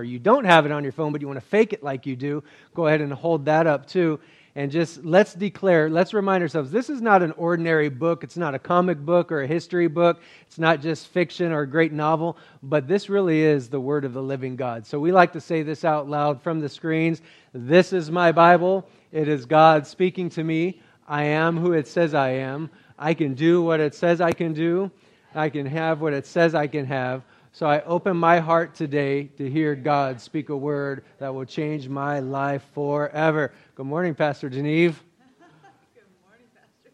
or you don't have it on your phone, but you want to fake it like you do, go ahead and hold that up too. And just let's declare, let's remind ourselves this is not an ordinary book. It's not a comic book or a history book. It's not just fiction or a great novel, but this really is the Word of the living God. So we like to say this out loud from the screens This is my Bible. It is God speaking to me. I am who it says I am. I can do what it says I can do. I can have what it says I can have. So I open my heart today to hear God speak a word that will change my life forever. Good morning, Pastor Geneve. Good morning, Pastor.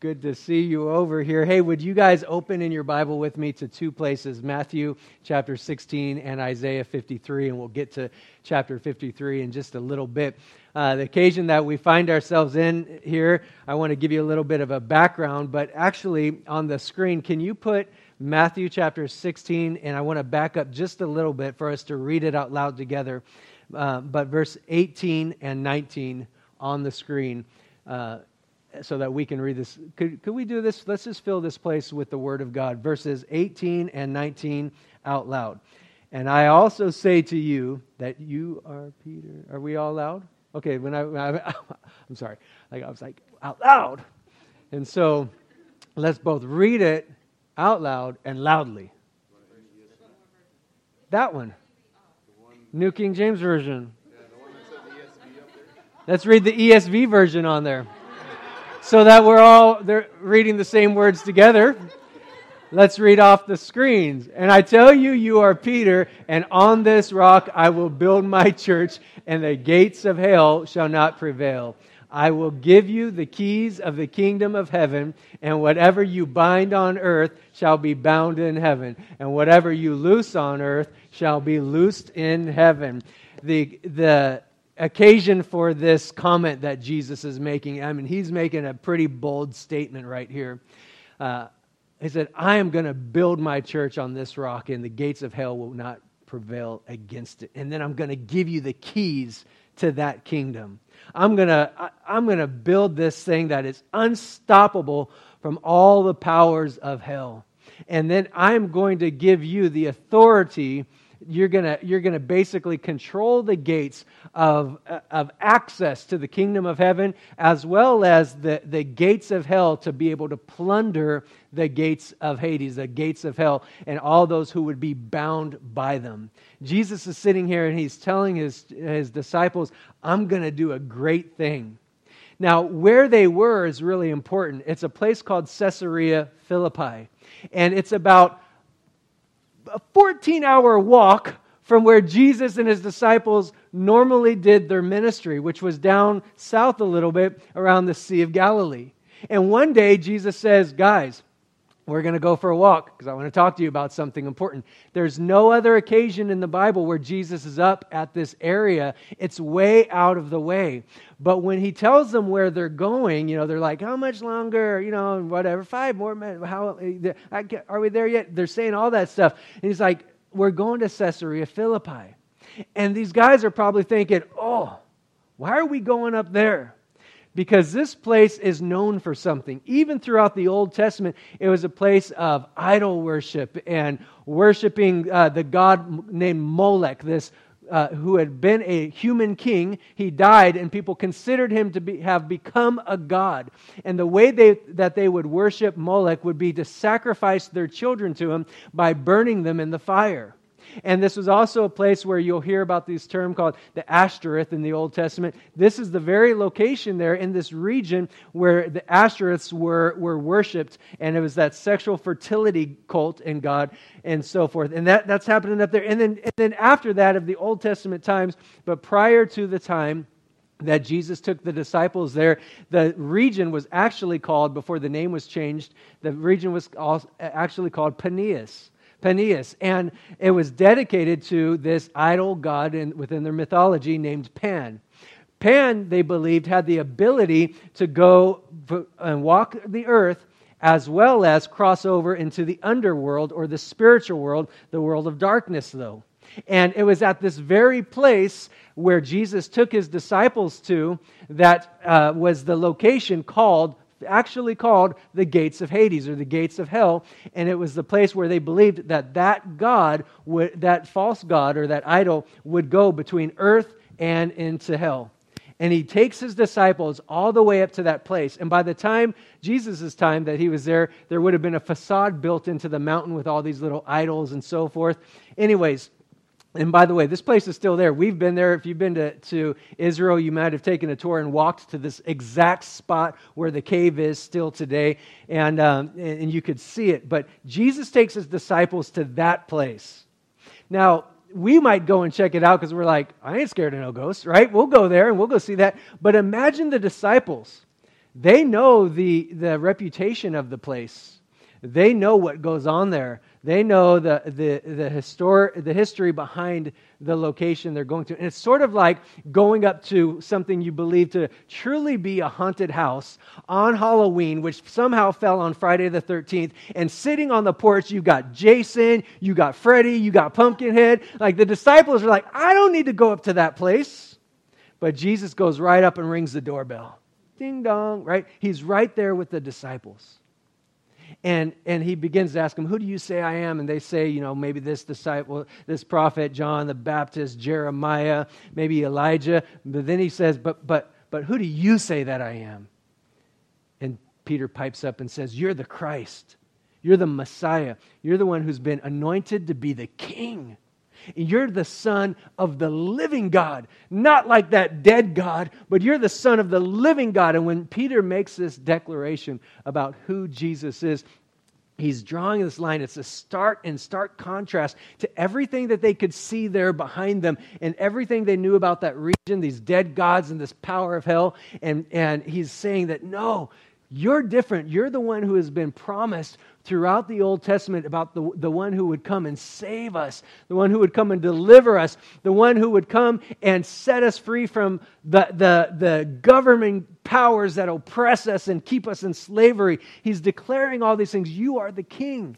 Good to see you over here. Hey, would you guys open in your Bible with me to two places Matthew chapter 16 and Isaiah 53, and we'll get to chapter 53 in just a little bit. Uh, the occasion that we find ourselves in here, I want to give you a little bit of a background, but actually on the screen, can you put Matthew chapter 16, and I want to back up just a little bit for us to read it out loud together. Uh, but verse 18 and 19 on the screen uh, so that we can read this. Could, could we do this? Let's just fill this place with the Word of God. Verses 18 and 19 out loud. And I also say to you that you are Peter. Are we all loud? Okay, when I, when I I'm sorry. Like I was like out loud. And so let's both read it out loud and loudly. That one. New King James Version. Let's read the ESV version on there. So that we're all reading the same words together. Let's read off the screens. And I tell you, you are Peter, and on this rock I will build my church, and the gates of hell shall not prevail. I will give you the keys of the kingdom of heaven, and whatever you bind on earth shall be bound in heaven, and whatever you loose on earth shall be loosed in heaven. The, the occasion for this comment that Jesus is making, I mean, he's making a pretty bold statement right here. Uh, he said, I am going to build my church on this rock, and the gates of hell will not prevail against it. And then I'm going to give you the keys to that kingdom. I'm going to I'm going to build this thing that is unstoppable from all the powers of hell. And then I'm going to give you the authority you're going you're to basically control the gates of, of access to the kingdom of heaven as well as the, the gates of hell to be able to plunder the gates of Hades, the gates of hell, and all those who would be bound by them. Jesus is sitting here and he's telling his, his disciples, I'm going to do a great thing. Now, where they were is really important. It's a place called Caesarea Philippi, and it's about a 14 hour walk from where Jesus and his disciples normally did their ministry, which was down south a little bit around the Sea of Galilee. And one day Jesus says, Guys, we're going to go for a walk because I want to talk to you about something important. There's no other occasion in the Bible where Jesus is up at this area. It's way out of the way. But when he tells them where they're going, you know, they're like, how much longer? You know, whatever, five more minutes. How, are we there yet? They're saying all that stuff. And he's like, we're going to Caesarea Philippi. And these guys are probably thinking, oh, why are we going up there? Because this place is known for something. Even throughout the Old Testament, it was a place of idol worship and worshiping uh, the god named Molech, this uh, who had been a human king. He died, and people considered him to be, have become a god. And the way they, that they would worship Molech would be to sacrifice their children to him by burning them in the fire. And this was also a place where you'll hear about this term called the Ashtoreth in the Old Testament. This is the very location there in this region where the Ashtoreths were, were worshipped, and it was that sexual fertility cult in God and so forth. And that, that's happening up there. And then, and then after that of the Old Testament times, but prior to the time, that Jesus took the disciples there. The region was actually called, before the name was changed, the region was actually called Paneas. Paneas, and it was dedicated to this idol god in, within their mythology named Pan. Pan, they believed, had the ability to go and walk the earth as well as cross over into the underworld or the spiritual world, the world of darkness, though. And it was at this very place where Jesus took his disciples to that uh, was the location called actually called the gates of Hades or the gates of hell. And it was the place where they believed that that God, would, that false God or that idol, would go between earth and into hell. And he takes his disciples all the way up to that place. And by the time Jesus' time that he was there, there would have been a facade built into the mountain with all these little idols and so forth. Anyways, and by the way, this place is still there. We've been there. If you've been to, to Israel, you might have taken a tour and walked to this exact spot where the cave is still today, and, um, and you could see it. But Jesus takes his disciples to that place. Now, we might go and check it out because we're like, I ain't scared of no ghosts, right? We'll go there and we'll go see that. But imagine the disciples. They know the, the reputation of the place, they know what goes on there. They know the, the, the, histor- the history behind the location they're going to. And it's sort of like going up to something you believe to truly be a haunted house on Halloween, which somehow fell on Friday the 13th. And sitting on the porch, you got Jason, you got Freddy, you got Pumpkinhead. Like the disciples are like, I don't need to go up to that place. But Jesus goes right up and rings the doorbell. Ding dong, right? He's right there with the disciples. And, and he begins to ask them, Who do you say I am? And they say, You know, maybe this disciple, this prophet, John the Baptist, Jeremiah, maybe Elijah. But then he says, But, but, but who do you say that I am? And Peter pipes up and says, You're the Christ. You're the Messiah. You're the one who's been anointed to be the king. You're the son of the living God, not like that dead God, but you're the son of the living God. And when Peter makes this declaration about who Jesus is, he's drawing this line. It's a stark and stark contrast to everything that they could see there behind them and everything they knew about that region, these dead gods and this power of hell. And, and he's saying that no, you're different. You're the one who has been promised throughout the Old Testament about the, the one who would come and save us, the one who would come and deliver us, the one who would come and set us free from the, the, the government powers that oppress us and keep us in slavery. He's declaring all these things. You are the king.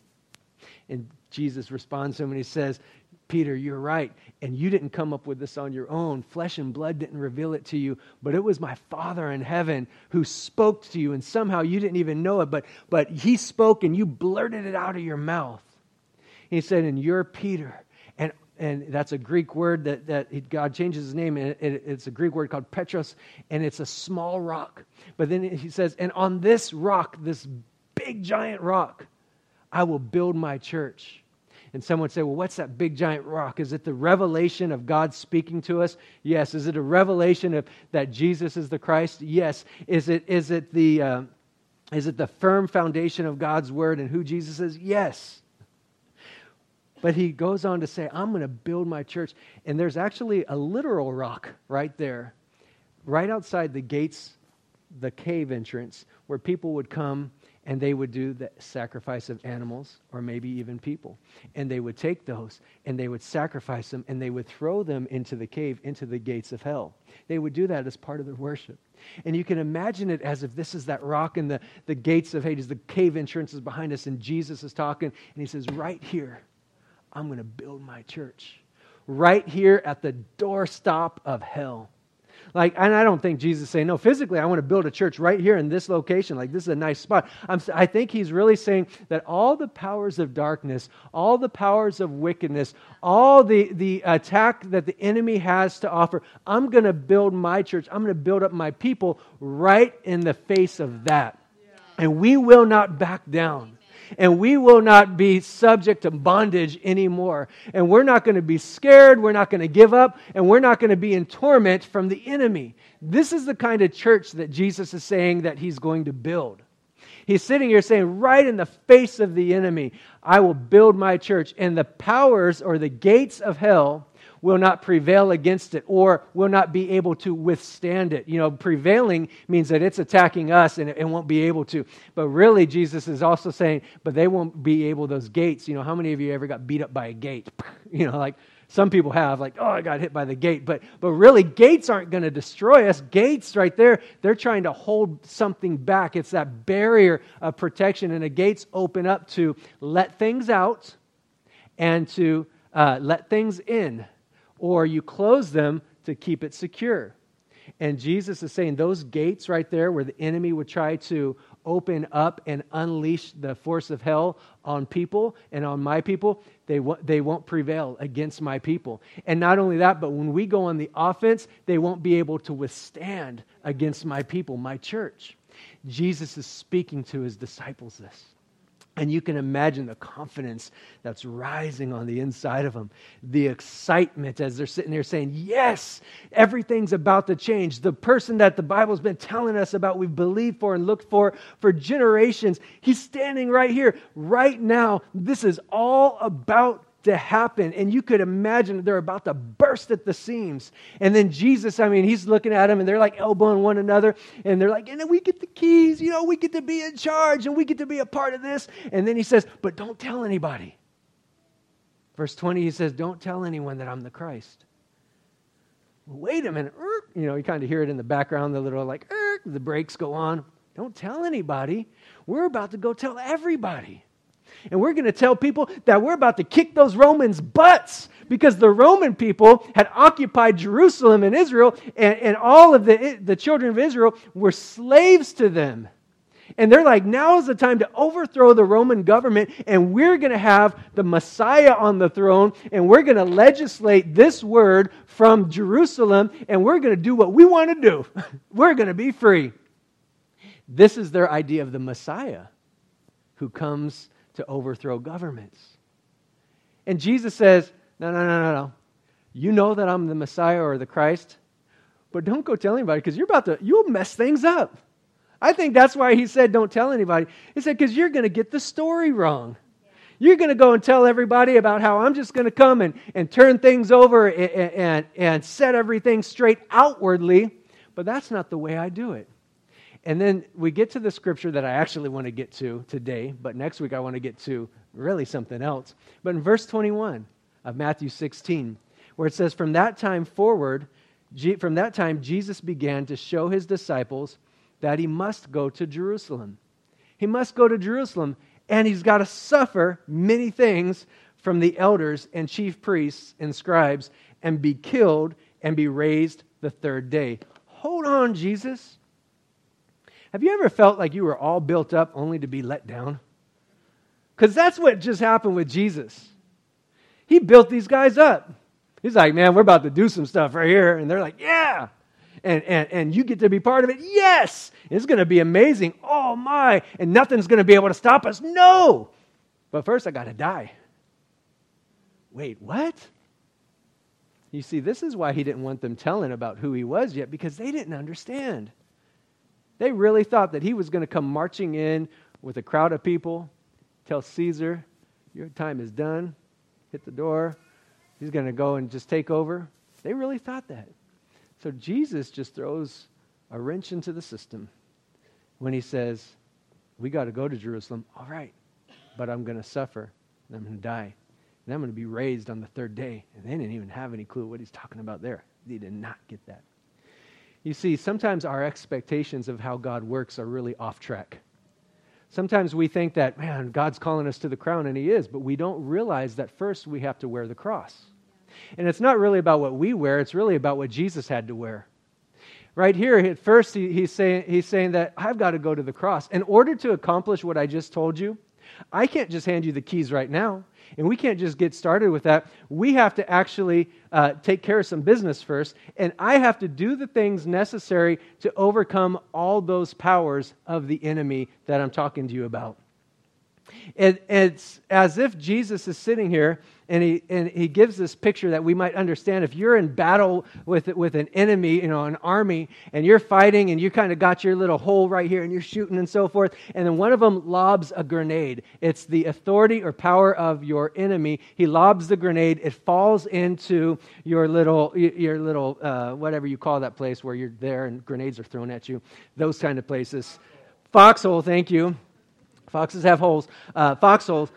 And Jesus responds to him and he says, Peter, you're right. And you didn't come up with this on your own. Flesh and blood didn't reveal it to you, but it was my Father in heaven who spoke to you. And somehow you didn't even know it, but, but he spoke and you blurted it out of your mouth. He said, And you're Peter. And, and that's a Greek word that, that God changes his name. And it, it's a Greek word called Petros, and it's a small rock. But then he says, And on this rock, this big giant rock, I will build my church and someone would say, well, what's that big giant rock? Is it the revelation of God speaking to us? Yes. Is it a revelation of that Jesus is the Christ? Yes. Is it, is it, the, uh, is it the firm foundation of God's word and who Jesus is? Yes. But he goes on to say, I'm going to build my church. And there's actually a literal rock right there, right outside the gates, the cave entrance, where people would come and they would do the sacrifice of animals or maybe even people. And they would take those and they would sacrifice them and they would throw them into the cave, into the gates of hell. They would do that as part of their worship. And you can imagine it as if this is that rock and the, the gates of Hades, the cave entrance is behind us, and Jesus is talking, and he says, Right here, I'm going to build my church. Right here at the doorstop of hell. Like, and I don't think Jesus is saying, no, physically, I want to build a church right here in this location. Like, this is a nice spot. I'm, I think he's really saying that all the powers of darkness, all the powers of wickedness, all the, the attack that the enemy has to offer, I'm going to build my church. I'm going to build up my people right in the face of that. And we will not back down and we will not be subject to bondage anymore. And we're not going to be scared, we're not going to give up, and we're not going to be in torment from the enemy. This is the kind of church that Jesus is saying that he's going to build. He's sitting here saying, right in the face of the enemy, I will build my church, and the powers or the gates of hell will not prevail against it or will not be able to withstand it. You know, prevailing means that it's attacking us and it, won't be able to. But really, Jesus is also saying, but they won't be able, those gates. You know, how many of you ever got beat up by a gate? You know, like some people have, like, oh, I got hit by the gate. But, but really, gates aren't going to destroy us. Gates, right there, they're trying to hold something back. It's that barrier of protection. And the gates open up to let things out and to uh, let things in or you close them to keep it secure. And Jesus is saying those gates right there where the enemy would try to open up and unleash the force of hell on people and on my people, they, w- they won't prevail against my people. And not only that, but when we go on the offense, they won't be able to withstand against my people, my church. Jesus is speaking to his disciples this. And you can imagine the confidence that's rising on the inside of them. The excitement as they're sitting there saying, Yes, everything's about to change. The person that the Bible's been telling us about, we've believed for and looked for for generations, he's standing right here, right now. This is all about to happen. And you could imagine they're about to burst at the seams. And then Jesus, I mean, he's looking at them and they're like elbowing one another. And they're like, and then we get the keys, you know, we get to be in charge and we get to be a part of this. And then he says, but don't tell anybody. Verse 20, he says, don't tell anyone that I'm the Christ. Wait a minute. Er, you know, you kind of hear it in the background, the little like, er, the brakes go on. Don't tell anybody. We're about to go tell everybody. And we're going to tell people that we're about to kick those Romans' butts because the Roman people had occupied Jerusalem and Israel, and, and all of the, the children of Israel were slaves to them. And they're like, now is the time to overthrow the Roman government, and we're going to have the Messiah on the throne, and we're going to legislate this word from Jerusalem, and we're going to do what we want to do. we're going to be free. This is their idea of the Messiah who comes to overthrow governments. And Jesus says, No, no, no, no, no. You know that I'm the Messiah or the Christ, but don't go tell anybody because you're about to, you'll mess things up. I think that's why he said, Don't tell anybody. He said, Because you're going to get the story wrong. You're going to go and tell everybody about how I'm just going to come and, and turn things over and, and, and set everything straight outwardly, but that's not the way I do it. And then we get to the scripture that I actually want to get to today, but next week I want to get to really something else. But in verse 21 of Matthew 16, where it says, From that time forward, from that time, Jesus began to show his disciples that he must go to Jerusalem. He must go to Jerusalem, and he's got to suffer many things from the elders and chief priests and scribes and be killed and be raised the third day. Hold on, Jesus. Have you ever felt like you were all built up only to be let down? Because that's what just happened with Jesus. He built these guys up. He's like, man, we're about to do some stuff right here. And they're like, yeah. And, and, and you get to be part of it. Yes. It's going to be amazing. Oh, my. And nothing's going to be able to stop us. No. But first, I got to die. Wait, what? You see, this is why he didn't want them telling about who he was yet, because they didn't understand. They really thought that he was going to come marching in with a crowd of people, tell Caesar, Your time is done, hit the door. He's going to go and just take over. They really thought that. So Jesus just throws a wrench into the system when he says, We got to go to Jerusalem. All right, but I'm going to suffer and I'm going to die. And I'm going to be raised on the third day. And they didn't even have any clue what he's talking about there. They did not get that. You see, sometimes our expectations of how God works are really off track. Sometimes we think that, man, God's calling us to the crown, and He is, but we don't realize that first we have to wear the cross. And it's not really about what we wear, it's really about what Jesus had to wear. Right here, at first, he, he's, saying, he's saying that I've got to go to the cross. In order to accomplish what I just told you, I can't just hand you the keys right now. And we can't just get started with that. We have to actually uh, take care of some business first. And I have to do the things necessary to overcome all those powers of the enemy that I'm talking to you about. It, it's as if Jesus is sitting here and he, and he gives this picture that we might understand. If you're in battle with, with an enemy, you know, an army, and you're fighting and you kind of got your little hole right here and you're shooting and so forth, and then one of them lobs a grenade. It's the authority or power of your enemy. He lobs the grenade. It falls into your little, your little uh, whatever you call that place where you're there and grenades are thrown at you, those kind of places. Foxhole, thank you. Foxes have holes, uh, foxholes.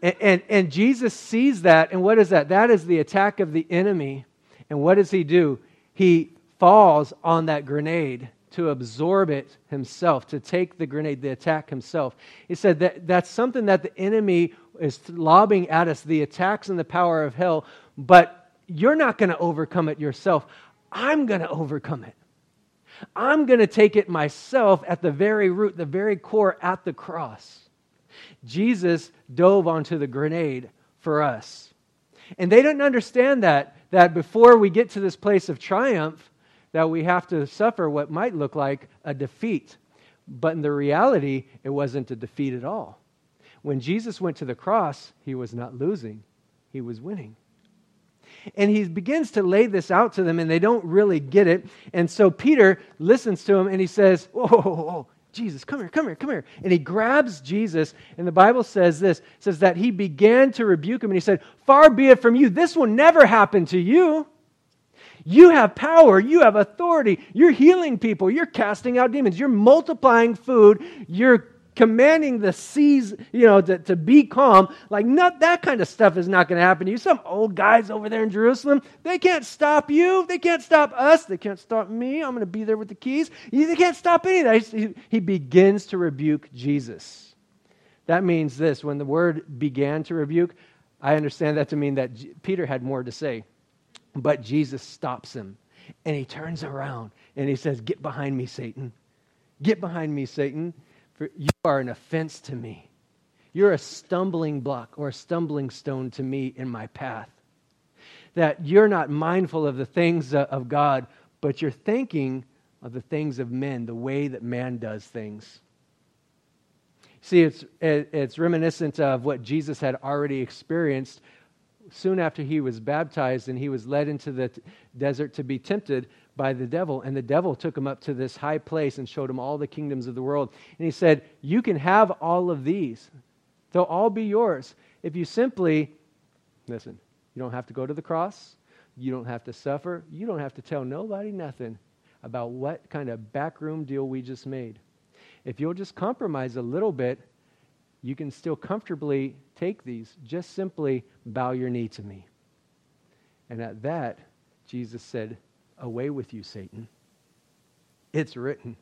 And, and, and Jesus sees that, and what is that? That is the attack of the enemy. And what does he do? He falls on that grenade to absorb it himself, to take the grenade, the attack himself. He said that that's something that the enemy is lobbing at us, the attacks and the power of hell, but you're not going to overcome it yourself. I'm going to overcome it. I'm going to take it myself at the very root, the very core, at the cross. Jesus dove onto the grenade for us. And they didn't understand that, that before we get to this place of triumph, that we have to suffer what might look like a defeat. But in the reality, it wasn't a defeat at all. When Jesus went to the cross, he was not losing, he was winning. And he begins to lay this out to them, and they don't really get it. And so Peter listens to him and he says, Whoa, whoa, whoa, Jesus, come here, come here, come here. And he grabs Jesus, and the Bible says this says that he began to rebuke him, and he said, Far be it from you, this will never happen to you. You have power, you have authority, you're healing people, you're casting out demons, you're multiplying food, you're commanding the seas, you know, to, to be calm. Like, not, that kind of stuff is not going to happen to you. Some old guys over there in Jerusalem, they can't stop you. They can't stop us. They can't stop me. I'm going to be there with the keys. They can't stop any of that. He, begins to rebuke Jesus. That means this when the word began to rebuke, I understand that to mean that Peter had more to say. But Jesus stops him and he turns around and he says, Get behind me, Satan. Get behind me, Satan. For you are an offense to me. You're a stumbling block or a stumbling stone to me in my path. That you're not mindful of the things of God, but you're thinking of the things of men, the way that man does things. See, it's, it's reminiscent of what Jesus had already experienced soon after he was baptized and he was led into the desert to be tempted by the devil. And the devil took him up to this high place and showed him all the kingdoms of the world. And he said, You can have all of these, they'll all be yours. If you simply, listen, you don't have to go to the cross, you don't have to suffer, you don't have to tell nobody nothing about what kind of backroom deal we just made. If you'll just compromise a little bit, you can still comfortably take these. Just simply bow your knee to me. And at that, Jesus said, Away with you, Satan. It's written,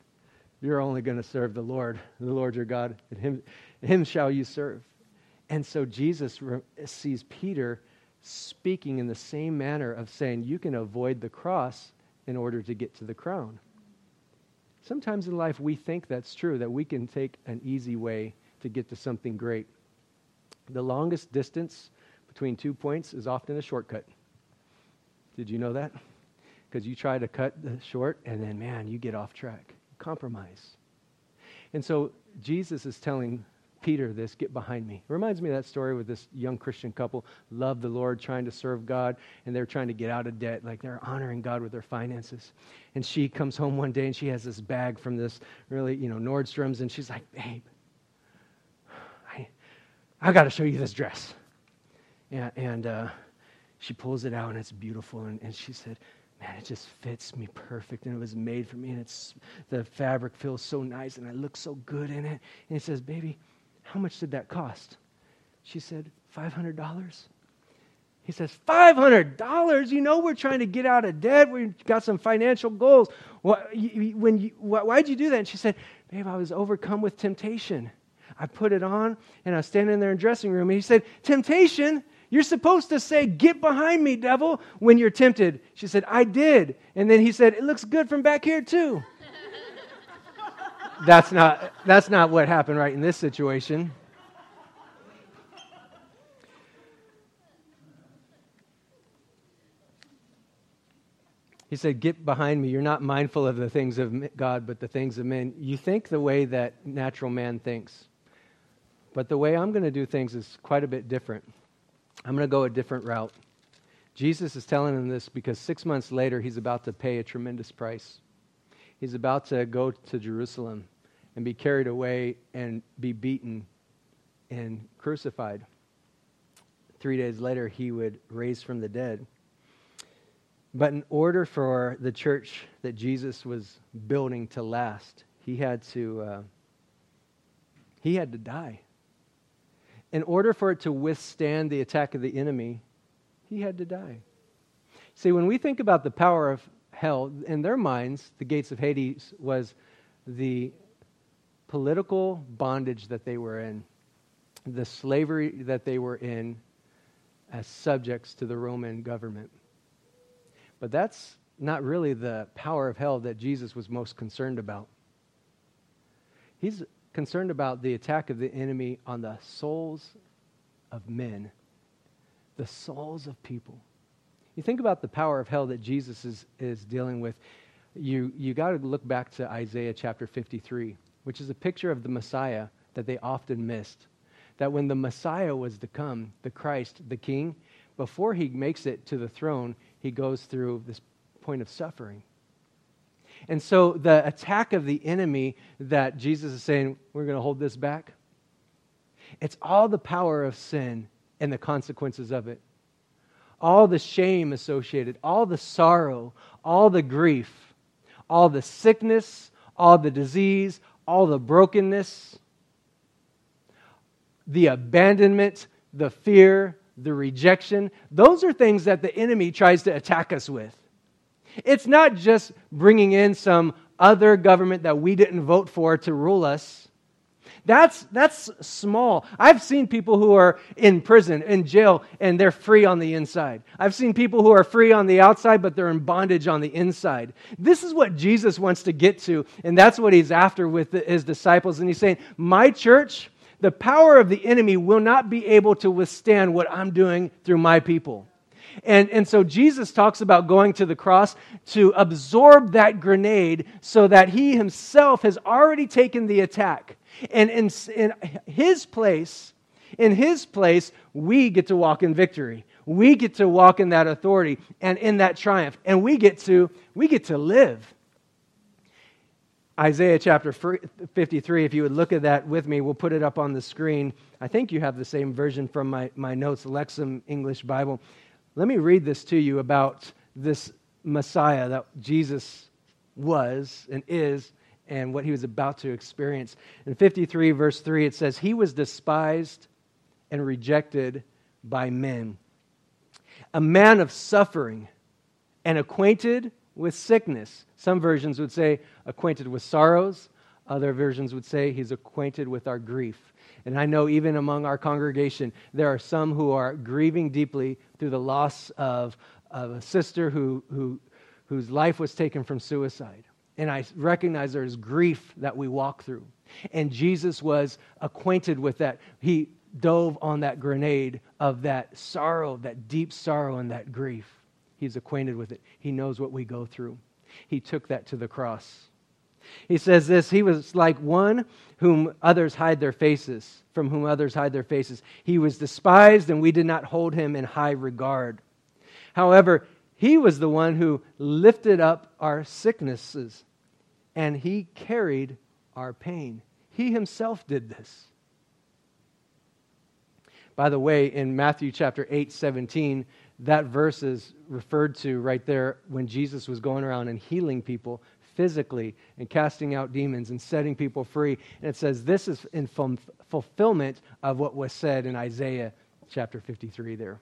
You're only going to serve the Lord, the Lord your God, and him, him shall you serve. And so Jesus sees Peter speaking in the same manner of saying, You can avoid the cross in order to get to the crown. Sometimes in life we think that's true, that we can take an easy way to get to something great. The longest distance between two points is often a shortcut. Did you know that? Because you try to cut short and then, man, you get off track. Compromise. And so Jesus is telling Peter this get behind me. It reminds me of that story with this young Christian couple, love the Lord, trying to serve God, and they're trying to get out of debt. Like they're honoring God with their finances. And she comes home one day and she has this bag from this really, you know, Nordstrom's, and she's like, babe, I, I got to show you this dress. Yeah, and uh, she pulls it out and it's beautiful. And, and she said, man, it just fits me perfect. And it was made for me. And it's the fabric feels so nice and I look so good in it. And he says, baby, how much did that cost? She said, $500. He says, $500? You know, we're trying to get out of debt. We've got some financial goals. When you, why'd you do that? And she said, Babe, I was overcome with temptation. I put it on and I was standing there in the dressing room. And he said, Temptation? You're supposed to say, Get behind me, devil, when you're tempted. She said, I did. And then he said, It looks good from back here, too. that's, not, that's not what happened right in this situation. He said, Get behind me. You're not mindful of the things of God, but the things of men. You think the way that natural man thinks. But the way I'm going to do things is quite a bit different. I'm going to go a different route. Jesus is telling him this because six months later, he's about to pay a tremendous price. He's about to go to Jerusalem and be carried away and be beaten and crucified. Three days later, he would raise from the dead. But in order for the church that Jesus was building to last, he had to, uh, he had to die in order for it to withstand the attack of the enemy, he had to die. See, when we think about the power of hell, in their minds, the gates of Hades was the political bondage that they were in, the slavery that they were in as subjects to the Roman government. But that's not really the power of hell that Jesus was most concerned about. He's concerned about the attack of the enemy on the souls of men, the souls of people. You think about the power of hell that Jesus is, is dealing with. You, you got to look back to Isaiah chapter 53, which is a picture of the Messiah that they often missed. That when the Messiah was to come, the Christ, the King, before he makes it to the throne, he goes through this point of suffering. And so the attack of the enemy that Jesus is saying, we're going to hold this back, it's all the power of sin and the consequences of it. All the shame associated, all the sorrow, all the grief, all the sickness, all the disease, all the brokenness, the abandonment, the fear, the rejection. Those are things that the enemy tries to attack us with. It's not just bringing in some other government that we didn't vote for to rule us. That's, that's small. I've seen people who are in prison, in jail, and they're free on the inside. I've seen people who are free on the outside, but they're in bondage on the inside. This is what Jesus wants to get to, and that's what he's after with his disciples. And he's saying, My church, the power of the enemy will not be able to withstand what I'm doing through my people. And, and so Jesus talks about going to the cross to absorb that grenade so that he himself has already taken the attack. And in, in his place, in his place, we get to walk in victory. We get to walk in that authority and in that triumph. And we get to, we get to live. Isaiah chapter 53, if you would look at that with me, we'll put it up on the screen. I think you have the same version from my, my notes, Lexham English Bible. Let me read this to you about this Messiah that Jesus was and is and what he was about to experience. In 53, verse 3, it says, He was despised and rejected by men, a man of suffering and acquainted with sickness. Some versions would say acquainted with sorrows. Other versions would say he's acquainted with our grief. And I know even among our congregation, there are some who are grieving deeply through the loss of, of a sister who, who, whose life was taken from suicide. And I recognize there is grief that we walk through. And Jesus was acquainted with that. He dove on that grenade of that sorrow, that deep sorrow and that grief. He's acquainted with it. He knows what we go through. He took that to the cross. He says this He was like one whom others hide their faces, from whom others hide their faces. He was despised, and we did not hold him in high regard. However, he was the one who lifted up our sicknesses, and he carried our pain. He himself did this. By the way, in Matthew chapter 8, 17, that verse is referred to right there when Jesus was going around and healing people physically and casting out demons and setting people free. And it says this is in fulfillment of what was said in Isaiah chapter 53 there.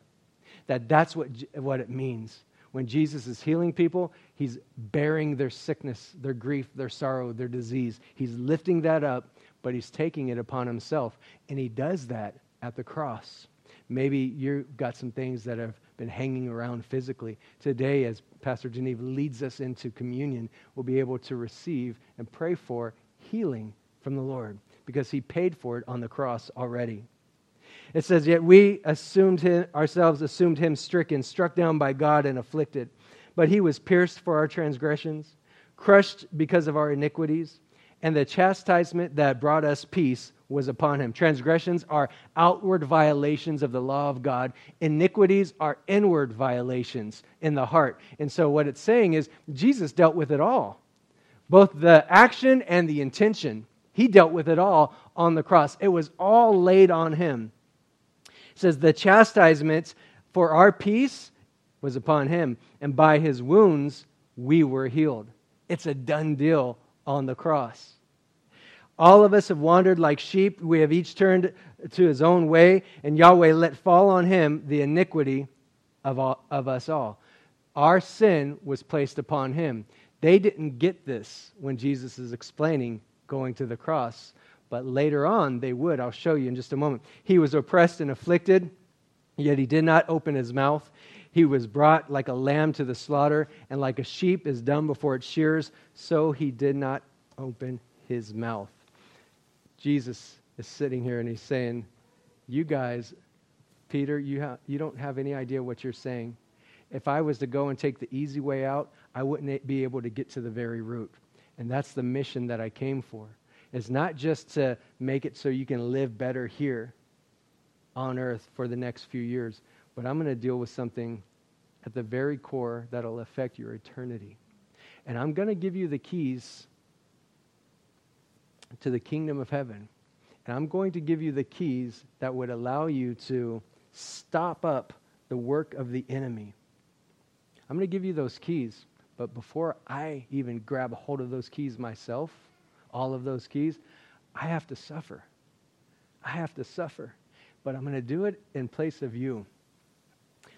That that's what, what it means. When Jesus is healing people, he's bearing their sickness, their grief, their sorrow, their disease. He's lifting that up, but he's taking it upon himself. And he does that at the cross. Maybe you've got some things that have been hanging around physically. Today, as Pastor Geneve leads us into communion, we'll be able to receive and pray for healing from the Lord because he paid for it on the cross already. It says, Yet we assumed him, ourselves assumed him stricken, struck down by God, and afflicted. But he was pierced for our transgressions, crushed because of our iniquities, and the chastisement that brought us peace was upon him. Transgressions are outward violations of the law of God, iniquities are inward violations in the heart. And so, what it's saying is, Jesus dealt with it all both the action and the intention. He dealt with it all on the cross. It was all laid on him. It says, The chastisement for our peace was upon him, and by his wounds we were healed. It's a done deal on the cross. All of us have wandered like sheep. We have each turned to his own way, and Yahweh let fall on him the iniquity of, all, of us all. Our sin was placed upon him. They didn't get this when Jesus is explaining going to the cross, but later on they would. I'll show you in just a moment. He was oppressed and afflicted, yet he did not open his mouth. He was brought like a lamb to the slaughter, and like a sheep is dumb before its shears, so he did not open his mouth. Jesus is sitting here and he's saying, You guys, Peter, you, ha- you don't have any idea what you're saying. If I was to go and take the easy way out, I wouldn't be able to get to the very root. And that's the mission that I came for. It's not just to make it so you can live better here on earth for the next few years, but I'm going to deal with something at the very core that'll affect your eternity. And I'm going to give you the keys to the kingdom of heaven. And I'm going to give you the keys that would allow you to stop up the work of the enemy. I'm going to give you those keys. But before I even grab a hold of those keys myself, all of those keys, I have to suffer. I have to suffer. But I'm going to do it in place of you.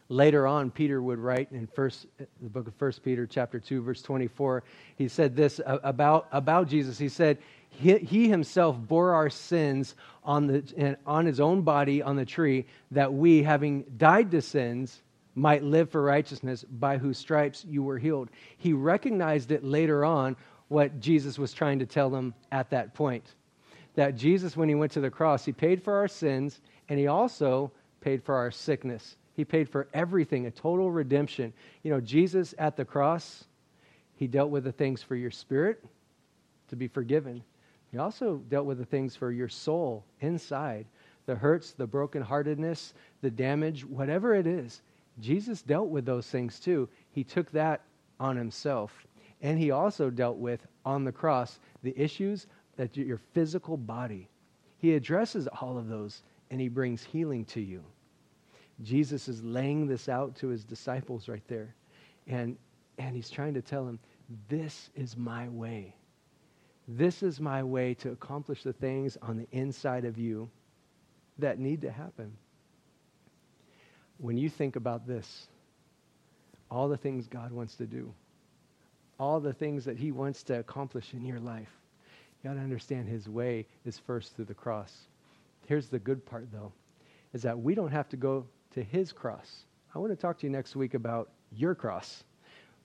Later on, Peter would write in first, the book of First Peter, chapter 2, verse 24, he said this about, about Jesus. He said, he, he himself bore our sins on, the, on his own body on the tree, that we, having died to sins, might live for righteousness, by whose stripes you were healed. He recognized it later on, what Jesus was trying to tell them at that point. That Jesus, when he went to the cross, he paid for our sins, and he also paid for our sickness. He paid for everything, a total redemption. You know, Jesus at the cross, he dealt with the things for your spirit to be forgiven. He also dealt with the things for your soul inside the hurts, the brokenheartedness, the damage, whatever it is. Jesus dealt with those things too. He took that on himself. And he also dealt with on the cross the issues that your physical body. He addresses all of those and he brings healing to you. Jesus is laying this out to his disciples right there. And, and he's trying to tell them, This is my way. This is my way to accomplish the things on the inside of you that need to happen. When you think about this, all the things God wants to do, all the things that he wants to accomplish in your life, you got to understand his way is first through the cross. Here's the good part, though, is that we don't have to go to his cross. I want to talk to you next week about your cross.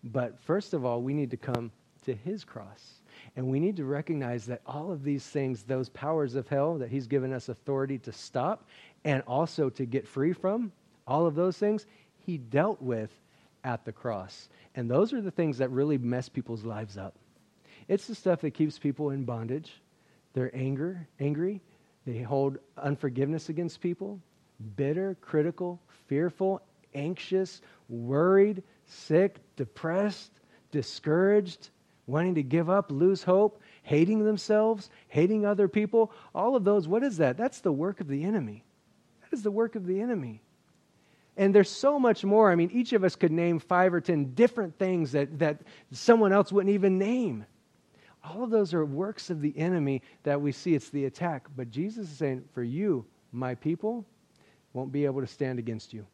But first of all, we need to come to his cross. And we need to recognize that all of these things, those powers of hell that he's given us authority to stop and also to get free from, all of those things, he dealt with at the cross. And those are the things that really mess people's lives up. It's the stuff that keeps people in bondage. They're anger, angry. They hold unforgiveness against people bitter, critical, fearful, anxious, worried, sick, depressed, discouraged, wanting to give up, lose hope, hating themselves, hating other people. All of those, what is that? That's the work of the enemy. That is the work of the enemy. And there's so much more. I mean, each of us could name five or ten different things that, that someone else wouldn't even name. All of those are works of the enemy that we see. It's the attack. But Jesus is saying, for you, my people, won't be able to stand against you.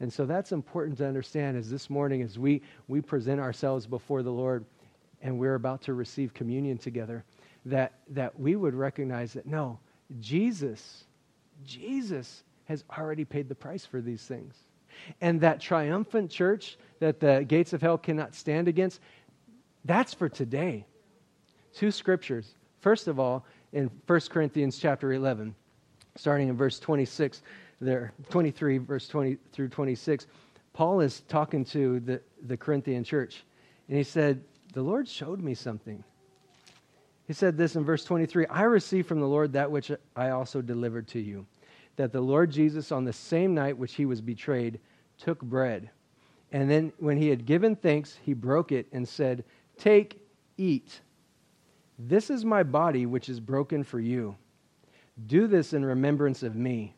And so that's important to understand as this morning, as we, we present ourselves before the Lord and we're about to receive communion together, that, that we would recognize that no, Jesus, Jesus has already paid the price for these things. And that triumphant church that the gates of hell cannot stand against, that's for today. Two scriptures. First of all, in 1 Corinthians chapter 11, starting in verse 26, there, 23, verse 20 through 26, Paul is talking to the, the Corinthian church. And he said, The Lord showed me something. He said this in verse 23 I received from the Lord that which I also delivered to you, that the Lord Jesus, on the same night which he was betrayed, took bread. And then when he had given thanks, he broke it and said, Take, eat. This is my body, which is broken for you. Do this in remembrance of me.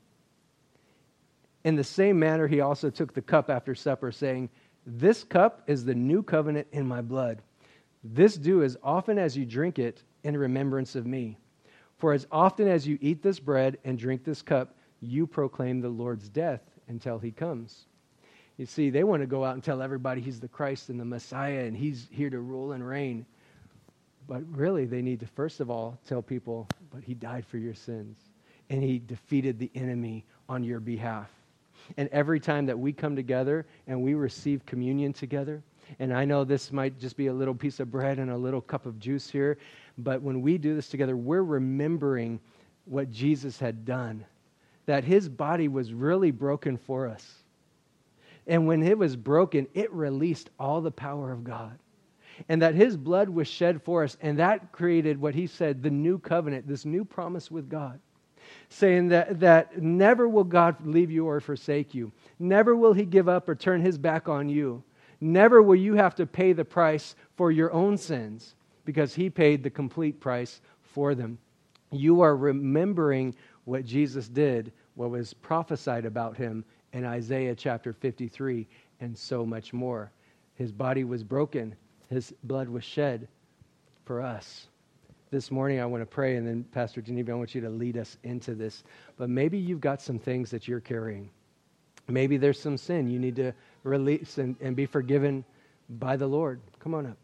In the same manner, he also took the cup after supper, saying, This cup is the new covenant in my blood. This do as often as you drink it in remembrance of me. For as often as you eat this bread and drink this cup, you proclaim the Lord's death until he comes. You see, they want to go out and tell everybody he's the Christ and the Messiah and he's here to rule and reign. But really, they need to first of all tell people, but he died for your sins and he defeated the enemy on your behalf. And every time that we come together and we receive communion together, and I know this might just be a little piece of bread and a little cup of juice here, but when we do this together, we're remembering what Jesus had done, that his body was really broken for us. And when it was broken, it released all the power of God. And that his blood was shed for us, and that created what he said the new covenant, this new promise with God saying that, that never will God leave you or forsake you. Never will he give up or turn his back on you. Never will you have to pay the price for your own sins because he paid the complete price for them. You are remembering what Jesus did, what was prophesied about him in Isaiah chapter 53, and so much more. His body was broken, his blood was shed for us this morning I want to pray, and then Pastor Geneva, I want you to lead us into this. But maybe you've got some things that you're carrying. Maybe there's some sin you need to release and, and be forgiven by the Lord. Come on up.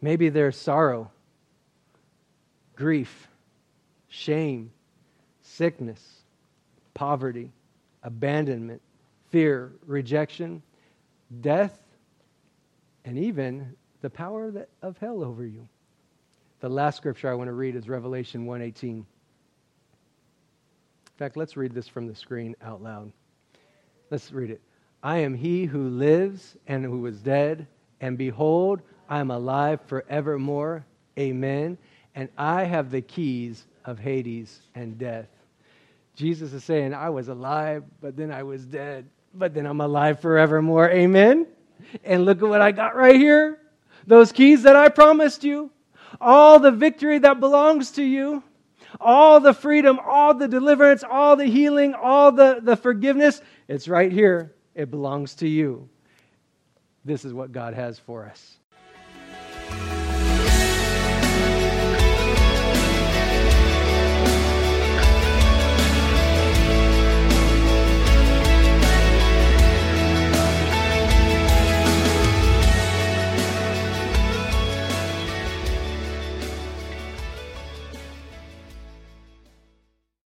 Maybe there's sorrow, grief, shame, sickness, poverty, abandonment, fear, rejection, death, and even the power of hell over you. The last scripture I want to read is Revelation 1:18. In fact, let's read this from the screen out loud. Let's read it. I am he who lives and who was dead, and behold, I am alive forevermore. Amen. And I have the keys of Hades and death. Jesus is saying, I was alive, but then I was dead, but then I'm alive forevermore. Amen. And look at what I got right here. Those keys that I promised you all the victory that belongs to you, all the freedom, all the deliverance, all the healing, all the, the forgiveness, it's right here. It belongs to you. This is what God has for us.